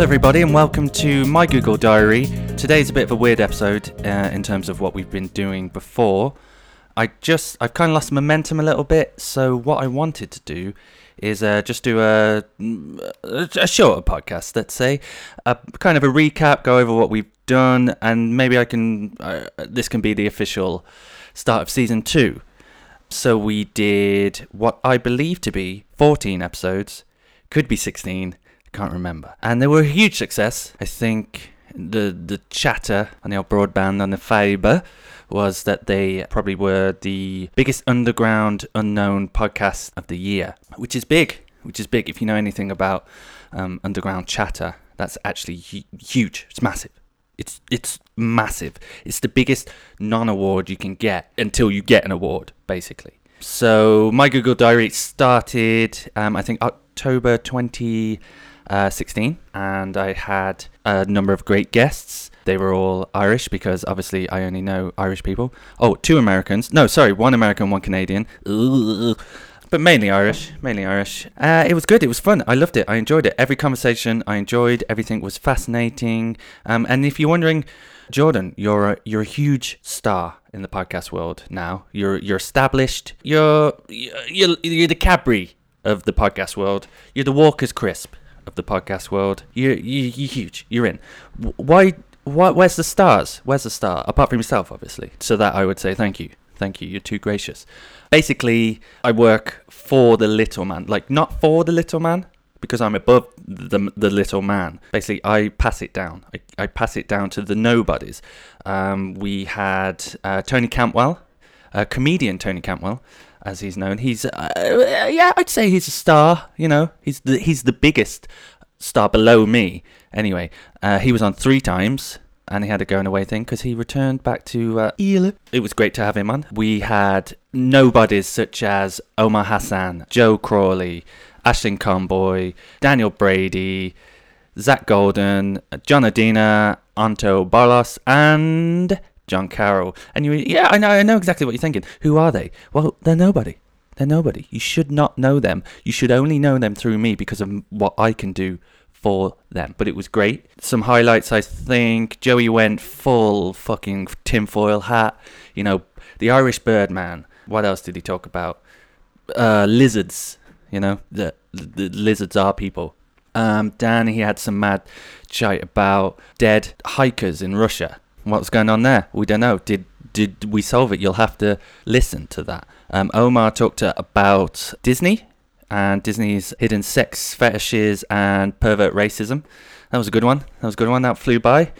Hello, everybody, and welcome to my Google Diary. Today's a bit of a weird episode uh, in terms of what we've been doing before. I just, I've kind of lost momentum a little bit, so what I wanted to do is uh, just do a, a shorter podcast, let's say, a kind of a recap, go over what we've done, and maybe I can, uh, this can be the official start of season two. So we did what I believe to be 14 episodes, could be 16 can't remember. And they were a huge success. I think the the chatter on the old broadband on the fiber was that they probably were the biggest underground unknown podcast of the year, which is big. Which is big. If you know anything about um, underground chatter, that's actually hu- huge. It's massive. It's it's massive. It's the biggest non-award you can get until you get an award, basically. So my Google Diary started, um, I think October 20- uh, 16, and I had a number of great guests. They were all Irish because obviously I only know Irish people. Oh, two Americans. No, sorry, one American, one Canadian. But mainly Irish, mainly Irish. Uh, it was good. It was fun. I loved it. I enjoyed it. Every conversation I enjoyed. Everything was fascinating. Um, and if you're wondering, Jordan, you're a, you're a huge star in the podcast world now. You're you're established. You're you're, you're the Cadbury of the podcast world. You're the Walker's Crisp of the podcast world. You're, you, you're huge. You're in. Why, why? Where's the stars? Where's the star? Apart from yourself, obviously. So that I would say thank you. Thank you. You're too gracious. Basically, I work for the little man. Like, not for the little man, because I'm above the, the little man. Basically, I pass it down. I, I pass it down to the nobodies. Um, we had uh, Tony Campwell, uh, comedian Tony Cantwell, as he's known. He's uh, yeah, I'd say he's a star. You know, he's the he's the biggest star below me. Anyway, uh, he was on three times. And he had a going away thing because he returned back to uh, It was great to have him on. We had nobodies such as Omar Hassan, Joe Crawley, Ashton Conboy, Daniel Brady, Zach Golden, John Adina, Anto Barlos, and John Carroll. And you, yeah, I know, I know exactly what you're thinking. Who are they? Well, they're nobody. They're nobody. You should not know them. You should only know them through me because of what I can do for them. But it was great. Some highlights, I think. Joey went full fucking tinfoil hat. You know, the Irish Birdman. What else did he talk about? Uh, lizards. You know, the, the lizards are people. Um, Dan, he had some mad chat about dead hikers in Russia What's going on there? We don't know. Did did we solve it? You'll have to listen to that. Um, Omar talked about Disney and Disney's hidden sex fetishes and pervert racism. That was a good one. That was a good one. That flew by.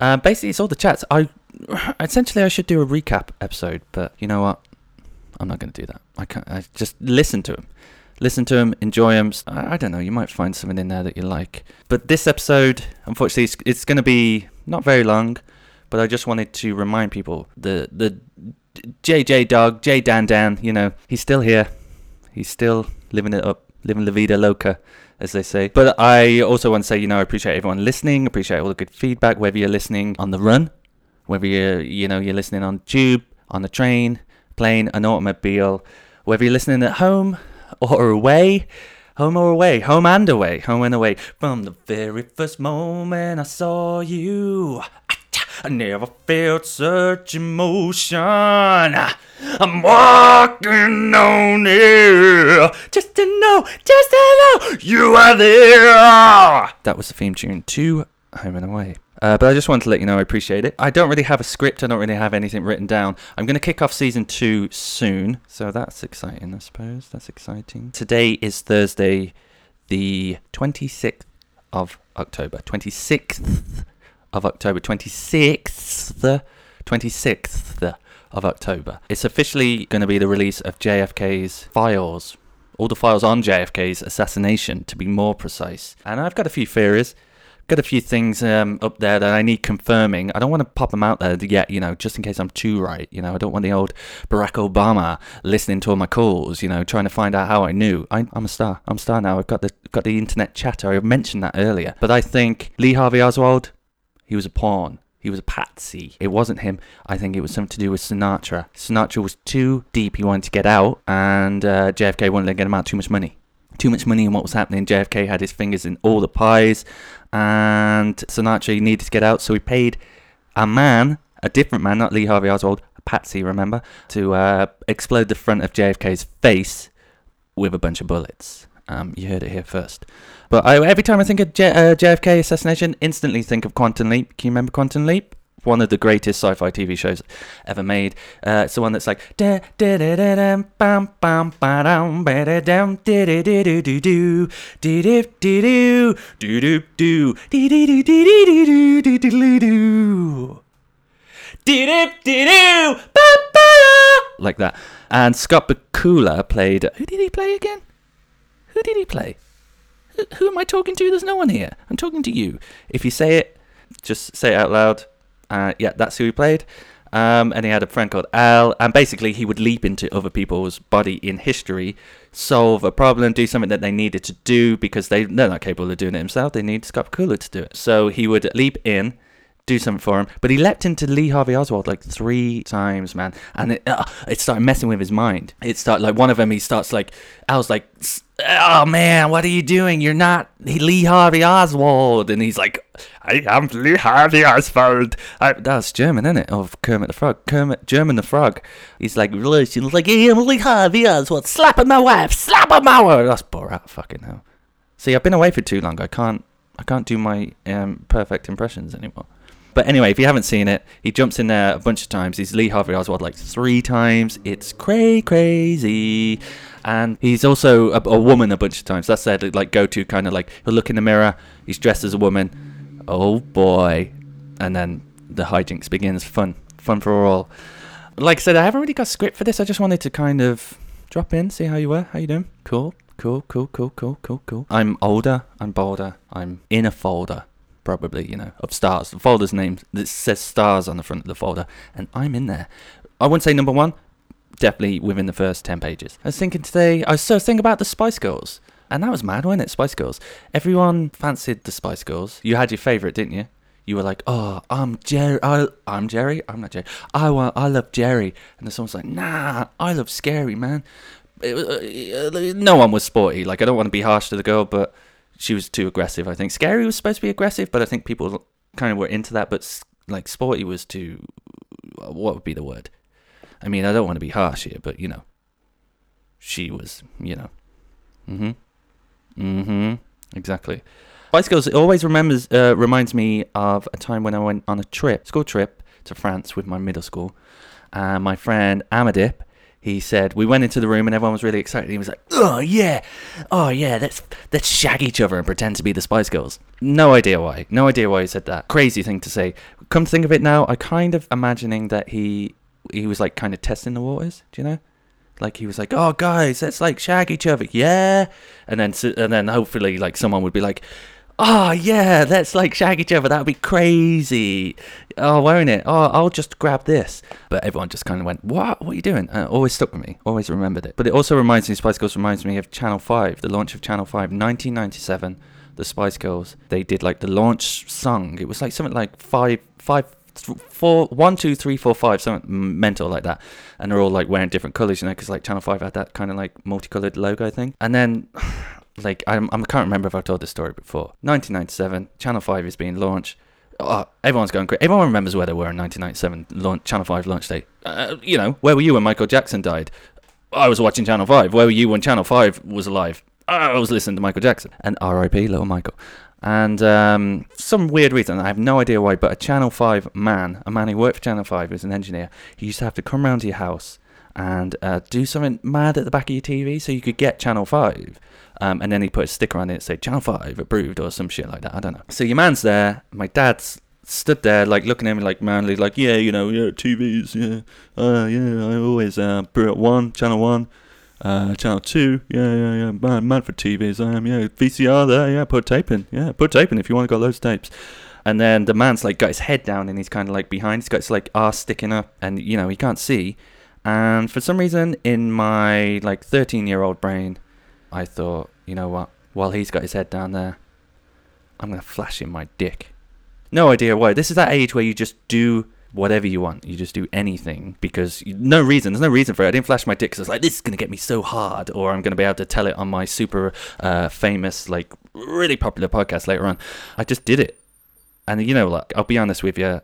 Uh, basically, it's all the chats. I essentially I should do a recap episode, but you know what? I'm not going to do that. I can't. I just listen to them. Listen to them, enjoy them. I, I don't know. You might find something in there that you like. But this episode, unfortunately, it's, it's going to be not very long. But I just wanted to remind people the the JJ dog, J Dan Dan, you know, he's still here. He's still living it up, living la vida loca, as they say. But I also want to say, you know, I appreciate everyone listening, appreciate all the good feedback, whether you're listening on the run, whether you're, you know, you're listening on tube, on the train, plane, an automobile, whether you're listening at home or away. Home or away, home and away, home and away. From the very first moment I saw you, never felt such emotion. I'm walking on air just to know, just to know you are there. That was the theme tune to Home and Away. Uh, but I just wanted to let you know I appreciate it. I don't really have a script. I don't really have anything written down. I'm going to kick off season two soon, so that's exciting. I suppose that's exciting. Today is Thursday, the 26th of October. 26th of October, 26th, 26th of October. It's officially going to be the release of JFK's files, all the files on JFK's assassination, to be more precise. And I've got a few theories. Got a few things um, up there that I need confirming. I don't want to pop them out there yet, you know, just in case I'm too right. You know, I don't want the old Barack Obama listening to all my calls, you know, trying to find out how I knew. I, am a star. I'm a star now. I've got the got the internet chatter. I mentioned that earlier. But I think Lee Harvey Oswald, he was a pawn. He was a patsy. It wasn't him. I think it was something to do with Sinatra. Sinatra was too deep. He wanted to get out, and uh, JFK wanted to get him out too much money. too much money in what was happening. JFK had his fingers in all the pies, and Sinatra needed to get out, so he paid a man, a different man, not Lee Harvey Oswald, a Patsy, remember, to uh, explode the front of JFK's face with a bunch of bullets. Um, you heard it here first. But I, every time I think of J- uh, JFK assassination, instantly think of Quantum Leap. Can you remember Quantum Leap? One of the greatest sci-fi TV shows ever made. Uh, it's the one that's like da da da da da da da da da like that. And Scott Bakula played. Who did he play again? Who did he play? Who, am I talking to? There's no one here. I'm talking to you. If you say it, just say it out loud. Uh, yeah, that's who he played. Um, and he had a friend called Al, and basically he would leap into other people's body in history, solve a problem, do something that they needed to do because they they're not capable of doing it themselves. They need Scott Bakula to do it. So he would leap in, do something for him. But he leapt into Lee Harvey Oswald like three times, man, and it uh, it started messing with his mind. It started like one of them. He starts like I was like, "Oh man, what are you doing? You're not Lee Harvey Oswald." And he's like, "I am Lee Harvey Oswald." I, that's German, isn't it? Of Kermit the Frog, Kermit German the Frog. He's like, he's like, "I am Lee Harvey Oswald, slapping my wife, slapping my wife." That's Borat, fucking hell. See, I've been away for too long. I can't I can't do my um, perfect impressions anymore. But anyway, if you haven't seen it, he jumps in there a bunch of times. He's Lee Harvey Oswald like three times. It's cray crazy. And he's also a, a woman a bunch of times. That's said like go to kind of like he'll look in the mirror. He's dressed as a woman. Oh boy! And then the hijinks begins. Fun, fun for all. Like I said, I haven't really got script for this. I just wanted to kind of drop in, see how you were. How you doing? Cool, cool, cool, cool, cool, cool, cool. I'm older. I'm bolder. I'm in a folder probably, you know, of stars. The folder's name that says stars on the front of the folder, and I'm in there. I wouldn't say number one, definitely within the first 10 pages. I was thinking today, I was thinking about the Spice Girls, and that was mad, wasn't it? Spice Girls. Everyone fancied the Spice Girls. You had your favourite, didn't you? You were like, oh, I'm Geri. I, I'm Geri. I'm not Geri. I want. I love Geri. And then someone's like, nah, I love Scary, man. It, uh, no one was sporty. Like, I don't want to be harsh to the girl, but she was too aggressive. I think Scary was supposed to be aggressive, but I think people kind of were into that. But like Sporty was too. What would be the word? I mean, I don't want to be harsh here, but you know, she was. You know. mm-hmm, mm-hmm, Exactly. Spice Girls. Always remembers uh, reminds me of a time when I went on a trip, school trip to France with my middle school, and my friend Amadip he said we went into the room and everyone was really excited. He was like, "Oh yeah, oh yeah, let's let's shag each other and pretend to be the Spice Girls." No idea why. No idea why he said that. Crazy thing to say. Come to think of it now, I kind of imagining that he he was like kind of testing the waters. Do you know? Like he was like, "Oh guys, let's like shag each other, yeah," and then and then hopefully like someone would be like oh yeah, let's like shag each other. That would be crazy. Oh, won't it? Oh, I'll just grab this. But everyone just kind of went, what? What are you doing? And it always stuck with me. Always remembered it. But it also reminds me, Spice Girls reminds me of Channel 5, the launch of Channel 5, 1997. The Spice Girls, they did like the launch song. It was like something like five, five, four, one, two, three, four, five, something mental like that. And they're all like wearing different colors, you know, because like Channel 5 had that kind of like multicolored logo thing. And then like I'm, I can't remember if I've told this story before. 1997, Channel 5 is being launched. Oh, everyone's going crazy. Everyone remembers where they were in 1997, launch, Channel 5 launch day. Uh, you know, where were you when Michael Jackson died? I was watching Channel 5. Where were you when Channel 5 was alive? I was listening to Michael Jackson. And R.I.P. Little Michael. And um, some weird reason, I have no idea why, but a Channel 5 man, a man who worked for Channel 5 as an engineer, he used to have to come round to your house and uh, do something mad at the back of your TV so you could get Channel 5. Um, and then he put a sticker on it, say Channel 5 approved or some shit like that. I don't know. So your man's there. My dad's stood there, like looking at me like manly, like, yeah, you know, yeah, TVs, yeah, uh, yeah, I always uh, one, Channel 1. Uh, channel two, yeah, yeah, yeah, man, man for TVs, I am, yeah, VCR there, yeah, put tape in, yeah, put tape in if you want to got those tapes. And then the man's like got his head down and he's kind of like behind, he's got his like arse sticking up and, you know, he can't see. And for some reason, in my like 13 year old brain, I thought, you know what? While he's got his head down there, I'm going to flash him my dick. No idea why. This is that age where you just do whatever you want. You just do anything because you, no reason. There's no reason for it. I didn't flash my dick because it's like this is gonna get me so hard, or I'm gonna be able to tell it on my super uh, famous, like really popular podcast later on. I just did it, and you know, like I'll be honest with you.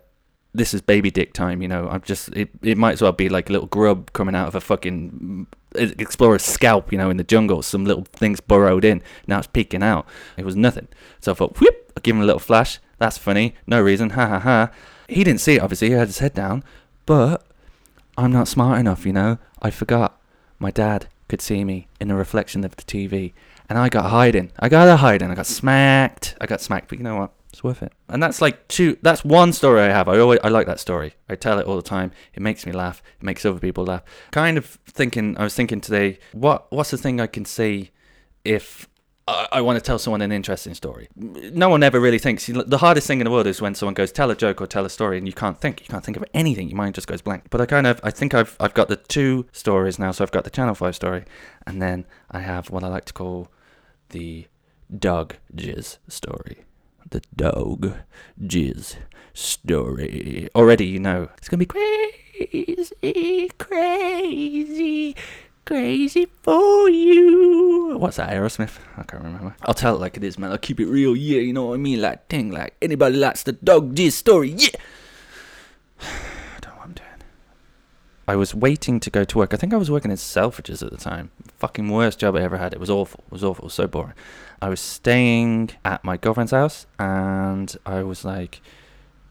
This is baby dick time, you know. I'm just it. It might as well be like a little grub coming out of a fucking explorer's scalp, you know, in the jungle. Some little things burrowed in. Now it's peeking out. It was nothing. So I thought, whoop, I'll give him a little flash. That's funny. No reason. Ha ha ha. He didn't see it, obviously. He had his head down. But I'm not smart enough, you know. I forgot. My dad could see me in the reflection of the TV. And I got hiding. I got hiding. I got smacked. I got smacked. But you know what? It's worth it. And that's like two. That's one story I have. I always I like that story. I tell it all the time. It makes me laugh. It makes other people laugh. Kind of thinking. I was thinking today. What What's the thing I can say if I, I want to tell someone an interesting story. No one ever really thinks. The hardest thing in the world is when someone goes tell a joke or tell a story, and you can't think. You can't think of anything. Your mind just goes blank. But I kind of, I think I've, I've got the two stories now. So I've got the Channel Five story, and then I have what I like to call the Doug jizz story. The dog jizz story. Already, you know, it's gonna be crazy, crazy crazy for you. What's that, Aerosmith? I can't remember. I'll tell it like it is, man. I'll keep it real, yeah, you know what I mean? Like, dang, like, anybody likes the dog jizz story, yeah. I don't know what I'm doing. I was waiting to go to work. I think I was working in Selfridges at the time. Fucking worst job I ever had. It was awful. It was awful. It was so boring. I was staying at my girlfriend's house, and I was like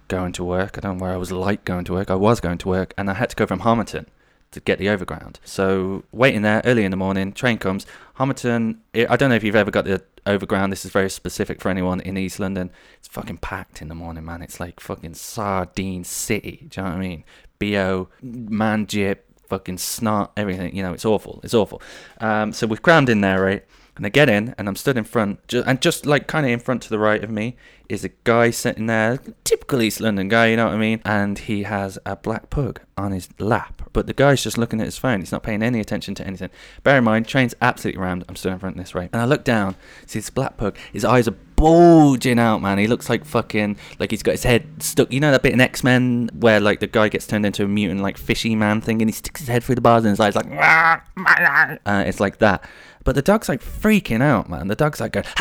going to work. I don't know where I was like going to work. I was going to work, and I had to go from Homerton to get the overground. So waiting there early in the morning, train comes. Homerton, I don't know if you've ever got the overground. This is very specific for anyone in East London. It's fucking packed in the morning, man. It's like fucking sardine city. Do you know what I mean? Bo, man, jip, fucking snot, everything. You know, it's awful. It's awful. Um, so we're crammed in there, right? And I get in, and I'm stood in front, and just like kind of in front to the right of me is a guy sitting there, typical East London guy, you know what I mean? And he has a black pug on his lap, but the guy's just looking at his phone. He's not paying any attention to anything. Bear in mind, train's absolutely rammed. I'm stood in front of this, right? And I look down, see this black pug. His eyes are bulging out, man. He looks like fucking like he's got his head stuck. You know that bit in X Men where like the guy gets turned into a mutant like fishy man thing, and he sticks his head through the bars, and his eyes like, uh, it's like that. But the dog's like freaking out, man. The dog's like going,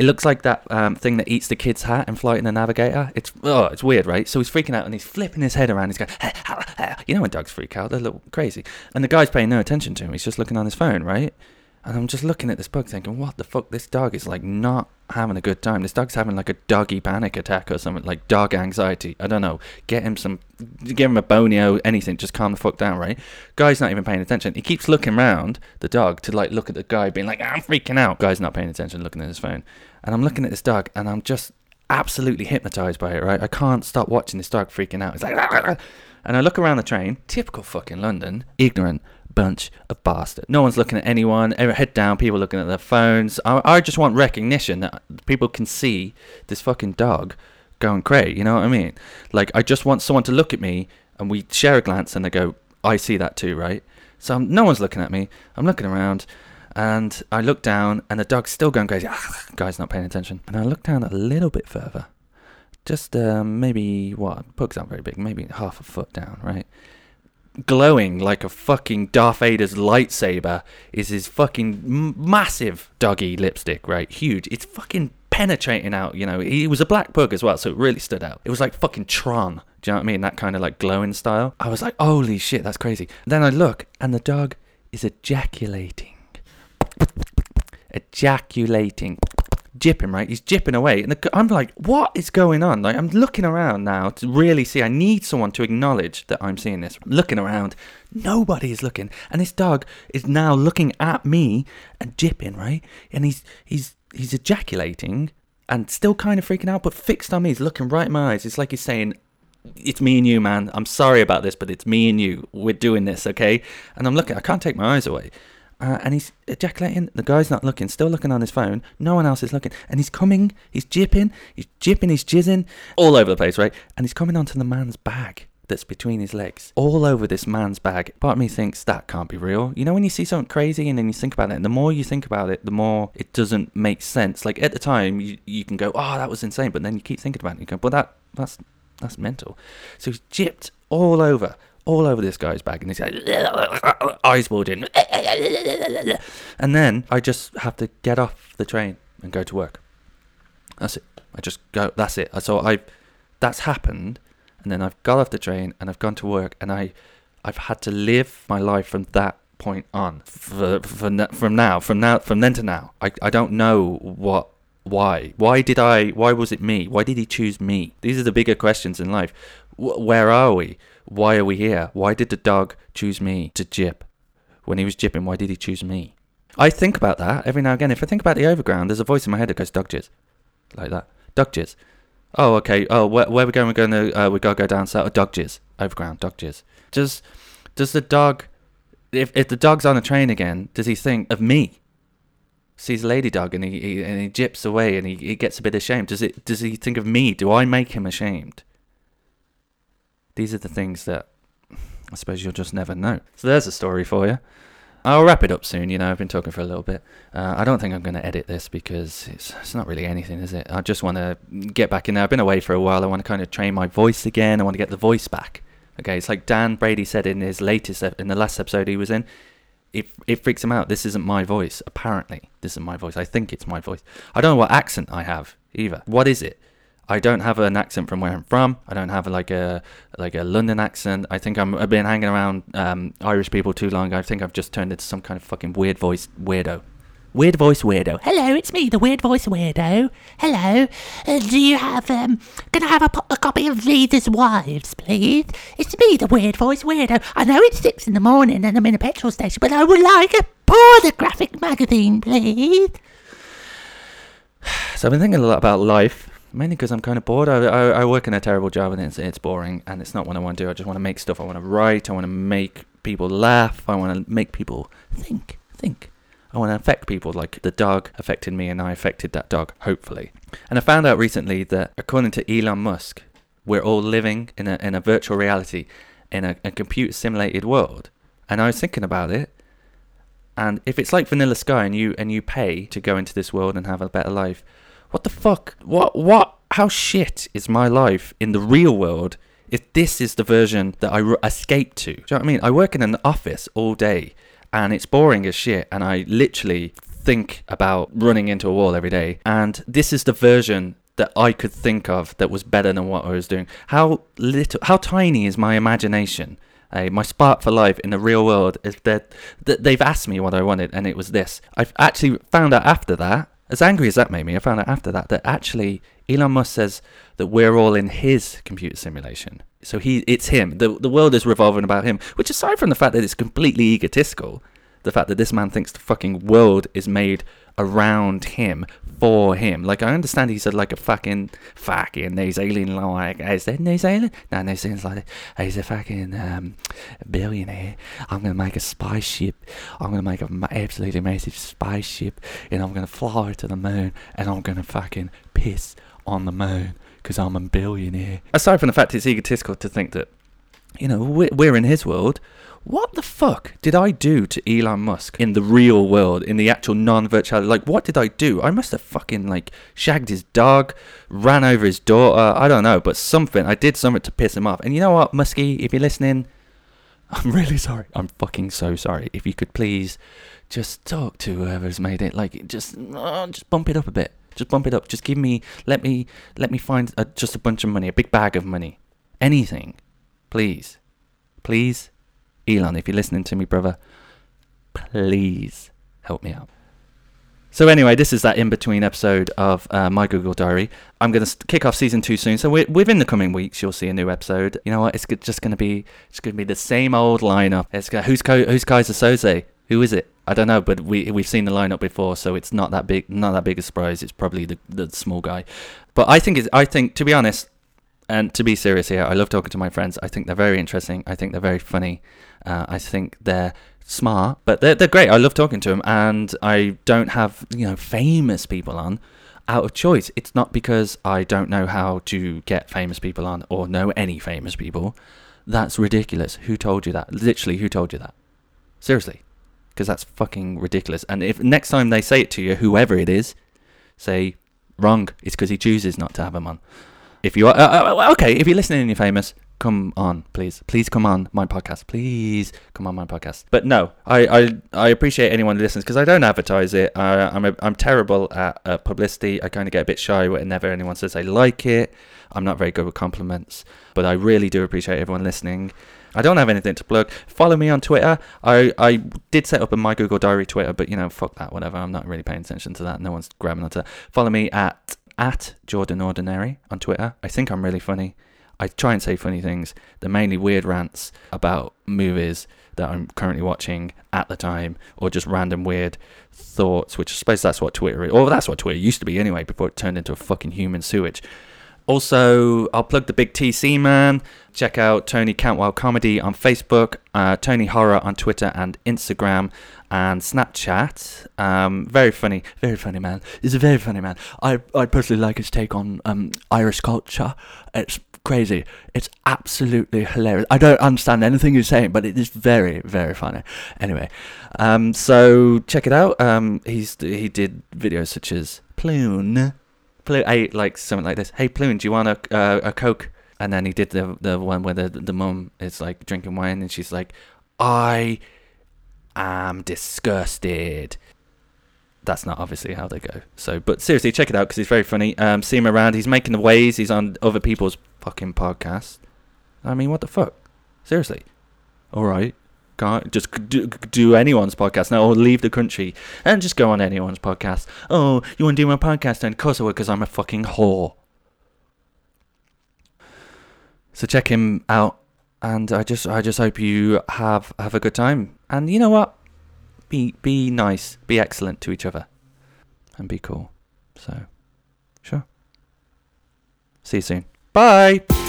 it looks like that um, thing that eats the kid's hat in Flight of the Navigator. It's oh, it's weird, right? So he's freaking out and he's flipping his head around. He's going, you know when dogs freak out, they're a little crazy. And the guy's paying no attention to him. He's just looking on his phone, right? And I'm just looking at this bug thinking, what the fuck? This dog is like not having a good time. This dog's having like a doggy panic attack or something, like dog anxiety. I don't know. Get him some, give him a bonio, anything. Just calm the fuck down, right? Guy's not even paying attention. He keeps looking around the dog to like look at the guy, being like, I'm freaking out. Guy's not paying attention, looking at his phone. And I'm looking at this dog and I'm just absolutely hypnotized by it, right? I can't stop watching this dog freaking out. It's like, and I look around the train, typical fucking London, ignorant bunch of bastards. No one's looking at anyone, head down, people looking at their phones. I, I just want recognition that people can see this fucking dog going crazy, you know what I mean? Like, I just want someone to look at me and we share a glance and they go, I see that too, right? So I'm, no one's looking at me. I'm looking around and I look down and the dog's still going crazy. Ah, guy's not paying attention. And I look down a little bit further. Just um, maybe, what? Pugs aren't very big, maybe half a foot down, right? glowing like a fucking Darth Vader's lightsaber is his fucking m- massive doggy lipstick, right? Huge. It's fucking penetrating out, you know. He was a black pug as well, so it really stood out. It was like fucking Tron. Do you know what I mean? That kind of like glowing style. I was like, holy shit, that's crazy. Then I look, and the dog is ejaculating. Ejaculating jipping, right? He's jipping away. And the, I'm like, what is going on? Like, I'm looking around now to really see. I need someone to acknowledge that I'm seeing this. I'm looking around. Nobody is looking. And this dog is now looking at me and jipping, right? And he's, he's, he's ejaculating and still kind of freaking out, but fixed on me. He's looking right in my eyes. It's like he's saying, it's me and you, man. I'm sorry about this, but it's me and you. We're doing this, okay? And I'm looking, I can't take my eyes away. Uh, and he's ejaculating. The guy's not looking, still looking on his phone. No one else is looking. And he's coming, he's jipping, he's jipping, he's jizzing all over the place, right? And he's coming onto the man's bag that's between his legs, all over this man's bag. Part of me thinks that can't be real. You know, when you see something crazy and then you think about it, and the more you think about it, the more it doesn't make sense. Like at the time, you, you can go, oh, that was insane. But then you keep thinking about it, you go, but that, that's That's mental. So he's jipped all over, all over this guy's bag, and he's like, eyes bulging. And then I just have to get off the train and go to work. That's it. I just go. That's it. So I, that's happened, and then I've got off the train and I've gone to work, and I, I've had to live my life from that point on. For, for, from now, from now, from then to now, I, I don't know what why? Why did I? Why was it me? Why did he choose me? These are the bigger questions in life. Where are we? Why are we here? Why did the dog choose me to jip? When he was jipping, why did he choose me? I think about that every now and again. If I think about the overground, there's a voice in my head that goes, dog jizz. Like that. Dog jizz. Oh, okay. Oh, where, where are we going? We're going to, uh, we got to go down south. Oh, dog jizz. Overground, dog jizz. Does, does the dog, if, if the dog's on a train again, does he think of me? Sees a lady dog and he, he and he jips away and he, he gets a bit ashamed. Does it? Does he think of me? Do I make him ashamed? These are the things that I suppose you'll just never know. So there's a story for you. I'll wrap it up soon. You know, I've been talking for a little bit. Uh, I don't think I'm going to edit this because it's it's not really anything, is it? I just want to get back in there. I've been away for a while. I want to kind of train my voice again. I want to get the voice back. Okay, it's like Dan Brady said in his latest in the last episode he was in. It it freaks him out. This isn't my voice. Apparently, this isn't my voice. I think it's my voice. I don't know what accent I have either. What is it? I don't have an accent from where I'm from. I don't have like a like a London accent. I think I'm I've been hanging around um, Irish people too long. I think I've just turned into some kind of fucking weird voice weirdo. Weird voice weirdo. Hello, it's me, the weird voice weirdo. Hello. Uh, do you have, um, can I have a, po- a copy of Leaders' Wives, please? It's me, the weird voice weirdo. I know it's six in the morning and I'm in a petrol station, but I would like a pornographic magazine, please. So I've been thinking a lot about life, mainly because I'm kind of bored. I, I, I work in a terrible job and it's it's boring and it's not what I want to do. I just want to make stuff. I want to write. I want to make people laugh. I want to make people think, think. I want to affect people like the dog affected me and I affected that dog, hopefully. And I found out recently that according to Elon Musk, we're all living in a, in a virtual reality, in a, a computer simulated world. And I was thinking about it. And if it's like Vanilla Sky and you and you pay to go into this world and have a better life, what the fuck? What what? How shit is my life in the real world if this is the version that I r- escape to? Do you know what I mean? I work in an office all day and it's boring as shit and I literally think about running into a wall every day and this is the version that I could think of that was better than what I was doing. How little how tiny is my imagination? Uh, my spark for life in the real world is that, that they've asked me what I wanted and it was this. I've actually found out after that as angry as that made me, I found out after that that actually Elon Musk says that we're all in his computer simulation. So he, it's him. The the world is revolving about him. Which, aside from the fact that it's completely egotistical, the fact that this man thinks the fucking world is made around him for him. Like I understand he's a, like a fucking fucking New Zealand like is that New Zealand? No, New Zealand's like he's a fucking um, billionaire. I'm gonna make a spaceship. I'm gonna make a ma- absolutely massive spaceship, and I'm gonna fly to the moon, and I'm gonna fucking piss on the moon because I'm a billionaire. Aside from the fact it's egotistical to think that you know we're in his world what the fuck did I do to Elon Musk in the real world, in the actual non-virtual? Like, what did I do? I must have fucking like shagged his dog, ran over his daughter. I don't know, but something. I did something to piss him off. And you know what, Muskie, if you're listening, I'm really sorry. I'm fucking so sorry. If you could please just talk to whoever's made it. Like, just uh, just bump it up a bit. Just bump it up. Just give me, let me, let me find a, just a bunch of money, a big bag of money, anything, please, please Elon, if you're listening to me, brother, please help me out. So anyway, this is that in-between episode of uh, my Google Diary. I'm going to kick off season two soon, so within the coming weeks, you'll see a new episode. You know what? It's just going to be it's going to be the same old lineup. It's who's who's Keyser Söze? Who is it? I don't know, but we we've seen the lineup before, so it's not that big, not that big a surprise. It's probably the the small guy. But I think it's I think to be honest, and to be serious here, I love talking to my friends. I think they're very interesting. I think they're very funny. Uh, I think they're smart, but they're, they're great. I love talking to them, and I don't have you know famous people on out of choice. It's not because I don't know how to get famous people on or know any famous people. That's ridiculous. Who told you that? Literally, who told you that? Seriously, because that's fucking ridiculous. And if next time they say it to you, whoever it is, say wrong. It's because he chooses not to have them on. If you are uh, uh, okay, if you're listening and you're famous, come on, please, please come on my podcast, please come on my podcast. But no, I I, I appreciate anyone who listens because I don't advertise it. I'm a, I'm terrible at uh, publicity. I kind of get a bit shy whenever anyone says they like it. I'm not very good with compliments, but I really do appreciate everyone listening. I don't have anything to plug. Follow me on Twitter. I, I did set up a My Google Diary Twitter, but you know, fuck that, whatever. I'm not really paying attention to that. No one's grabbing onto that. Follow me at at Jordan Ordinary on Twitter. I think I'm really funny. I try and say funny things. They're mainly weird rants about movies that I'm currently watching at the time, or just random weird thoughts, which I suppose that's what Twitter is. Or that's what Twitter used to be anyway, before it turned into a fucking human sewage. Also, I'll plug the Big TC Man. Check out Tony Cantwell Comedy on Facebook, uh, Tony Horror on Twitter and Instagram, and Snapchat. Um, very funny, very funny man. He's a very funny man. I I personally like his take on um, Irish culture. It's crazy. It's absolutely hilarious. I don't understand anything he's saying, but it is very, very funny. Anyway, um, so check it out. Um, he's he did videos such as Plune Plu- hey, like something like this. Hey, Plune, do you want a uh, a coke? And then he did the the one where the the mum is like drinking wine, and she's like, I am disgusted. That's not obviously how they go. So, but seriously, check it out because he's very funny. Um, see him around. He's making the waves. He's on other people's fucking podcasts. I mean, what the fuck? Seriously. All right. Can't just do, do anyone's podcast now or leave the country and just go on anyone's podcast. Oh, you want to do my podcast I would because I'm a fucking whore. So check him out and I just I just hope you have have a good time. And you know what? Be be nice, be excellent to each other. And be cool. So sure. See you soon. Bye.